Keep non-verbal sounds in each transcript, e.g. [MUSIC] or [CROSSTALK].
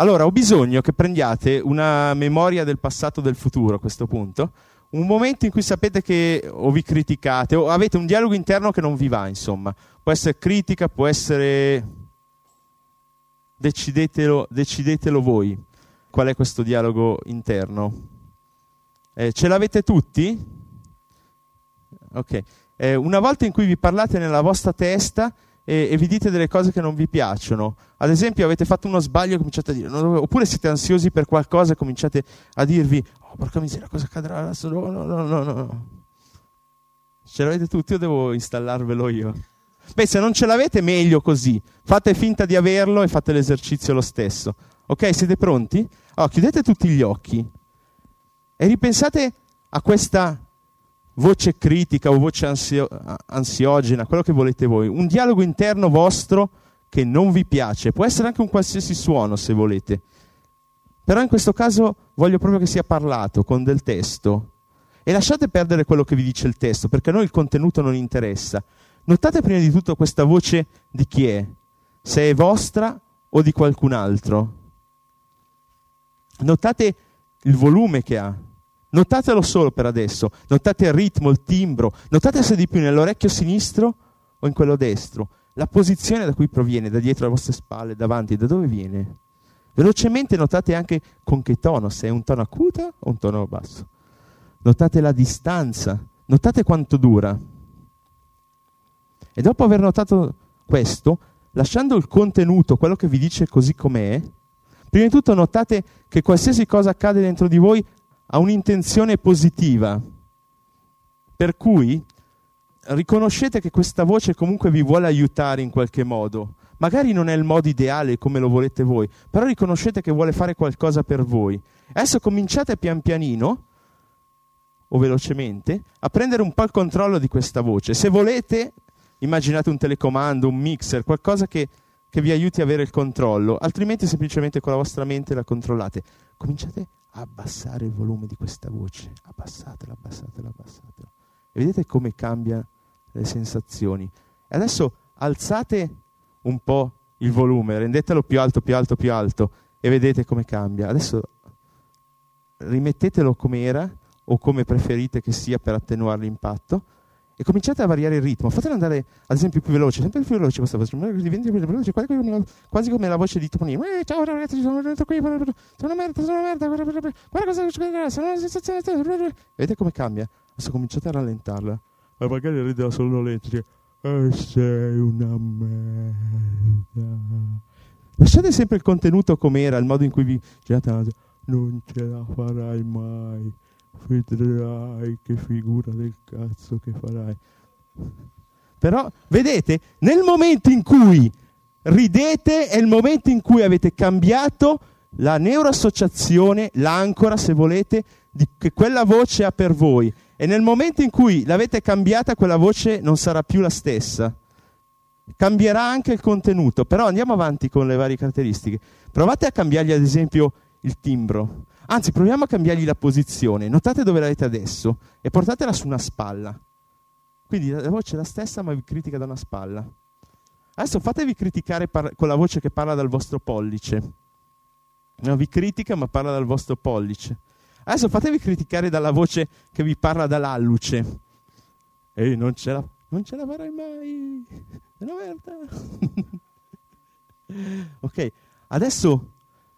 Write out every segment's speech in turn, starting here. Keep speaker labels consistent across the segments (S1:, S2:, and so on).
S1: Allora, ho bisogno che prendiate una memoria del passato del futuro a questo punto, un momento in cui sapete che o vi criticate o avete un dialogo interno che non vi va, insomma. Può essere critica, può essere... Decidetelo, decidetelo voi. Qual è questo dialogo interno? Eh, ce l'avete tutti? Ok. Eh, una volta in cui vi parlate nella vostra testa e, e, vi dite delle cose che non vi piacciono. Ad esempio, avete fatto uno sbaglio e cominciate a dire, no, oppure siete ansiosi per qualcosa e cominciate a dirvi, oh porca miseria, cosa accadrà adesso? No, no, no, no, no. Ce l'avete tutti o devo installarvelo io? Beh, se non ce l'avete, meglio così. Fate finta di averlo e fate l'esercizio lo stesso. Ok, siete pronti? Allora, chiudete tutti gli occhi e ripensate a questa voce critica o voce ansio- ansiogena, quello che volete voi, un dialogo interno vostro che non vi piace, può essere anche un qualsiasi suono se volete, però in questo caso voglio proprio che sia parlato con del testo. E lasciate perdere quello che vi dice il testo, perché a noi il contenuto non interessa. Notate prima di tutto questa voce di chi è, se è vostra o di qualcun altro. Notate il volume che ha, Notatelo solo per adesso, notate il ritmo, il timbro, notate se di più nell'orecchio sinistro o in quello destro, la posizione da cui proviene, da dietro le vostre spalle, davanti, da dove viene. Velocemente notate anche con che tono, se è un tono acuto o un tono basso. Notate la distanza, notate quanto dura. E dopo aver notato questo, lasciando il contenuto, quello che vi dice così com'è, prima di tutto notate che qualsiasi cosa accade dentro di voi ha un'intenzione positiva, per cui riconoscete che questa voce comunque vi vuole aiutare in qualche modo. Magari non è il modo ideale come lo volete voi, però riconoscete che vuole fare qualcosa per voi. Adesso cominciate pian pianino o velocemente a prendere un po' il controllo di questa voce. Se volete, immaginate un telecomando, un mixer, qualcosa che, che vi aiuti a avere il controllo, altrimenti semplicemente con la vostra mente la controllate. Cominciate abbassare il volume di questa voce, abbassatela, abbassatela, abbassatela. E vedete come cambia le sensazioni. E adesso alzate un po' il volume, rendetelo più alto, più alto, più alto e vedete come cambia. Adesso rimettetelo come era o come preferite che sia per attenuare l'impatto e cominciate a variare il ritmo. Fatelo andare, ad esempio, più veloce, sempre più veloce questa voce, diventi più veloce, quasi come la, quasi come la voce di Toponino. Eh, ciao ragazzi, sono venuto qui, sono una merda, sono una merda, guarda, guarda, cosa succederà, sono una sensazione... Vedete come cambia? Adesso cominciate a rallentarla. Ma magari ride solo lento, dice, eh, sei una merda. Lasciate sempre il contenuto come era, il modo in cui vi girate la non ce la farai mai vedrai che figura del cazzo che farai. Però, vedete, nel momento in cui ridete è il momento in cui avete cambiato la neuroassociazione, l'ancora, se volete, di, che quella voce ha per voi. E nel momento in cui l'avete cambiata, quella voce non sarà più la stessa. Cambierà anche il contenuto, però andiamo avanti con le varie caratteristiche. Provate a cambiargli, ad esempio, il timbro. Anzi, proviamo a cambiargli la posizione. Notate dove l'avete adesso e portatela su una spalla. Quindi la voce è la stessa, ma vi critica da una spalla. Adesso fatevi criticare par- con la voce che parla dal vostro pollice. Non vi critica, ma parla dal vostro pollice. Adesso fatevi criticare dalla voce che vi parla dall'alluce. Ehi, non ce la, non ce la farai mai. È una merda. [LAUGHS] ok, adesso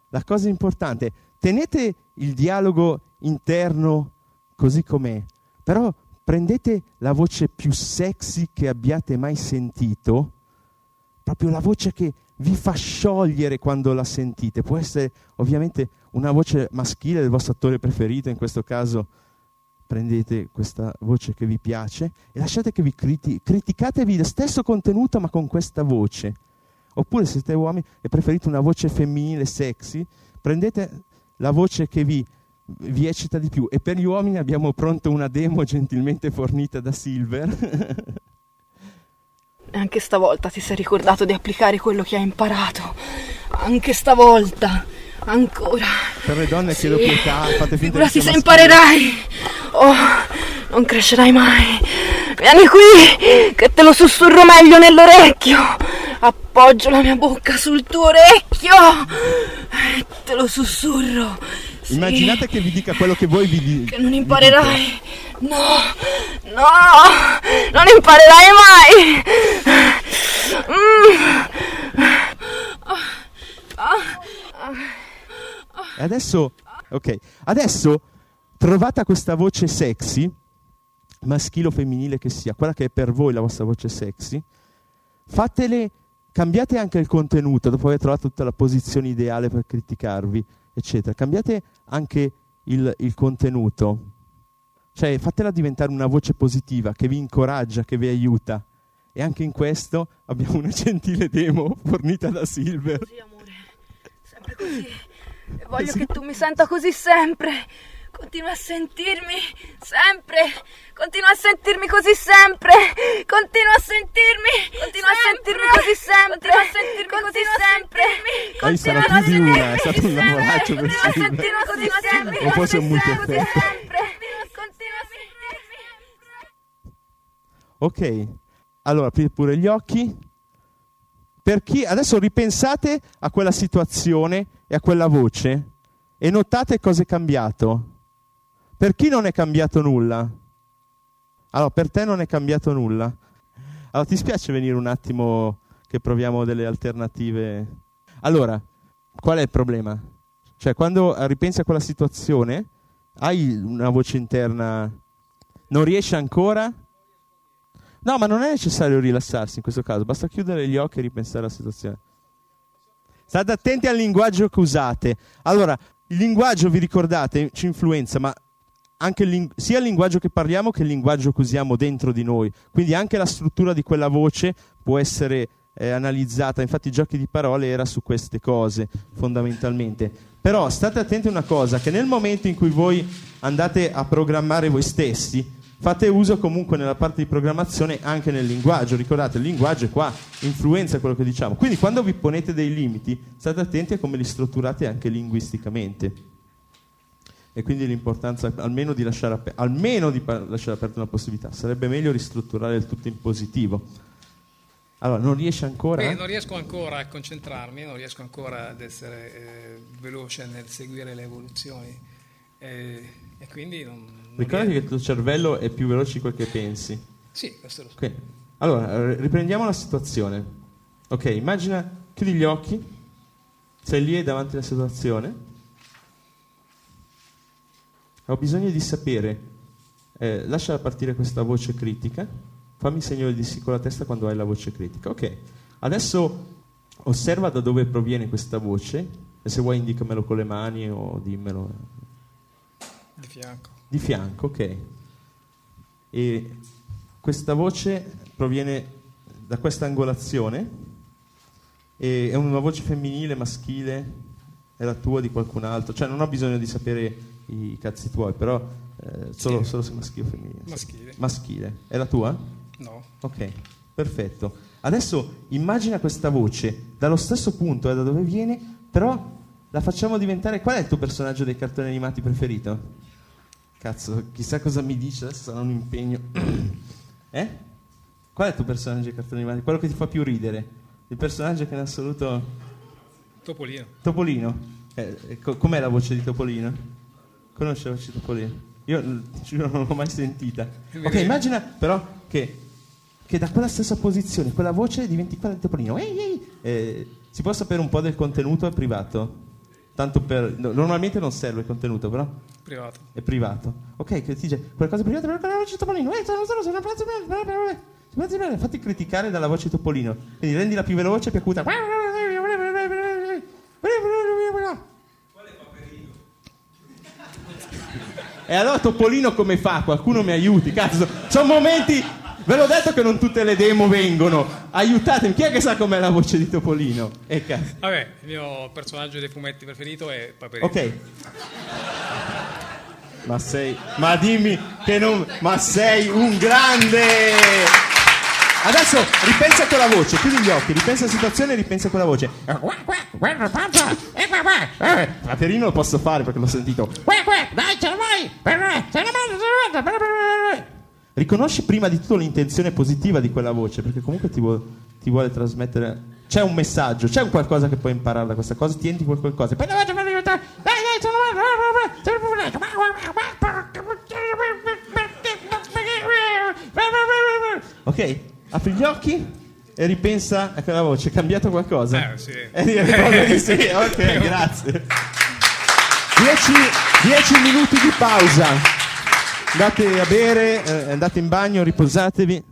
S1: la cosa importante tenete il dialogo interno così com'è, però prendete la voce più sexy che abbiate mai sentito, proprio la voce che vi fa sciogliere quando la sentite. Può essere ovviamente una voce maschile del vostro attore preferito, in questo caso prendete questa voce che vi piace e lasciate che vi criti- criticatevi lo stesso contenuto ma con questa voce. Oppure se siete uomini e preferite una voce femminile sexy, prendete la voce che vi, vi eccita di più. E per gli uomini abbiamo pronto una demo gentilmente fornita da Silver. [LAUGHS]
S2: Anche stavolta ti sei ricordato di applicare quello che hai imparato. Anche stavolta. Ancora.
S1: Per le donne sì. chiedo pietà, fate finta
S2: Figurati se imparerai. Oh, non crescerai mai. Vieni qui, che te lo sussurro meglio nell'orecchio. Appoggio la mia bocca sul tuo orecchio e te lo sussurro. Sì,
S1: Immaginate che vi dica quello che voi vi dite.
S2: che non imparerai. No, no, non imparerai mai.
S1: E adesso, ok, adesso trovata questa voce sexy, maschile o femminile che sia, quella che è per voi la vostra voce sexy, fatele, cambiate anche il contenuto dopo aver trovato tutta la posizione ideale per criticarvi, eccetera. Cambiate anche il, il contenuto, cioè fatela diventare una voce positiva che vi incoraggia, che vi aiuta. E anche in questo abbiamo una [LAUGHS] gentile demo fornita da Silver.
S2: Così, amore, sempre così. Voglio che tu mi senta così sempre. Continua a sentirmi sempre. Continua a sentirmi così sempre. Continua a sentirmi. Continua a sentirmi così sempre. Continua a sentirmi così sempre.
S1: Poi sarà più di una, è stato un lavoraccio per
S2: Continua a
S1: Silver.
S2: sentirmi così sempre.
S1: O forse un
S2: Così
S1: multi-effetto.
S2: sempre. Continua a sentirmi.
S1: Ok, allora aprite pure gli occhi. Per chi adesso ripensate a quella situazione e a quella voce e notate cosa è cambiato. Per chi non è cambiato nulla? Allora, per te non è cambiato nulla. Allora, ti spiace venire un attimo che proviamo delle alternative? Allora, qual è il problema? Cioè, quando ripensi a quella situazione, hai una voce interna, non riesci ancora? No, ma non è necessario rilassarsi in questo caso, basta chiudere gli occhi e ripensare alla situazione. State attenti al linguaggio che usate. Allora, il linguaggio, vi ricordate, ci influenza, ma ling- sia il linguaggio che parliamo che il linguaggio che usiamo dentro di noi. Quindi anche la struttura di quella voce può essere eh, analizzata. Infatti il giochi di parole era su queste cose, fondamentalmente. Però state attenti a una cosa, che nel momento in cui voi andate a programmare voi stessi, fate uso comunque nella parte di programmazione anche nel linguaggio. Ricordate, il linguaggio qua, influenza quello che diciamo. Quindi quando vi ponete dei limiti, state attenti a come li strutturate anche linguisticamente. E quindi l'importanza almeno di lasciare, aper- almeno di pa- lasciare aperta una possibilità. Sarebbe meglio ristrutturare il tutto in positivo. Allora, non riesce ancora?
S3: Beh, non riesco ancora a concentrarmi, non riesco ancora ad essere eh, veloce nel seguire le evoluzioni eh, e quindi non, non
S1: Ricordati che
S3: riesco-
S1: il tuo cervello è più veloce di quel che pensi.
S3: Sì, questo lo so.
S1: Ok. Allora, riprendiamo la situazione. Ok, immagina, chiudi gli occhi, sei lì davanti alla situazione. Ho bisogno di sapere, eh, lascia partire questa voce critica, fammi segno di sì con la testa quando hai la voce critica. Ok, adesso osserva da dove proviene questa voce e se vuoi indicamelo con le mani o dimmelo
S3: Di fianco.
S1: di fianco, ok. E questa voce proviene da questa angolazione è una voce femminile, maschile, è la tua di qualcun altro, cioè non ho bisogno di sapere i cazzi tuoi, però eh, solo, solo se maschile o femminile.
S3: Maschile.
S1: Maschile. È la tua?
S3: No.
S1: Ok, perfetto. Adesso immagina questa voce dallo stesso punto, eh, da dove viene, però la facciamo diventare. Qual è il tuo personaggio dei cartoni animati preferito? Cazzo, chissà cosa mi dice, adesso sarà un impegno. [CLEARS THROAT] eh? Qual è il tuo personaggio dei cartoni animati? Quello che ti fa più ridere? Il personaggio che in assoluto.
S3: Topolino.
S1: Topolino. Eh, eh, co- com'è la voce di Topolino? Conosci la voce di Topolino? Io mm, ti giuro non l'ho mai sentita. Ok, immagina però che, che da quella stessa posizione, quella voce diventi quella di Topolino. Ehi, ehi! Eh, si può sapere un po' del contenuto? È privato? Tanto per... no, normalmente non serve il contenuto, però
S3: Privato.
S1: è privato. Ok, che ti dice quelle cose private, quella voce di Topolino. Eh, sono solo, sono pazzo, bene. Fatti criticare dalla voce di Topolino. Quindi rendila più veloce e più acuta. E allora Topolino come fa? Qualcuno mi aiuti, cazzo. Sono momenti. Ve l'ho detto che non tutte le demo vengono. Aiutatemi. Chi è che sa com'è la voce di Topolino? E cazzo.
S3: Vabbè, il mio personaggio dei fumetti preferito è Paperino.
S1: Ok. Ma sei. Ma dimmi che non. Ma sei un grande! Adesso ripensa a quella voce, chiudi gli occhi, ripensa alla situazione e ripensa a quella voce. Paperino lo posso fare perché l'ho sentito. Dai, ce la! Riconosci prima di tutto l'intenzione positiva di quella voce, perché comunque ti, vuol- ti vuole trasmettere c'è un messaggio, c'è un qualcosa che puoi imparare da questa cosa, tienti quel qualcosa. Ok, apri gli occhi e ripensa a quella voce, è cambiato qualcosa?
S3: Eh, sì.
S1: E di sì, ok, grazie. 10 minuti di pausa. Andate a bere, eh, andate in bagno, riposatevi.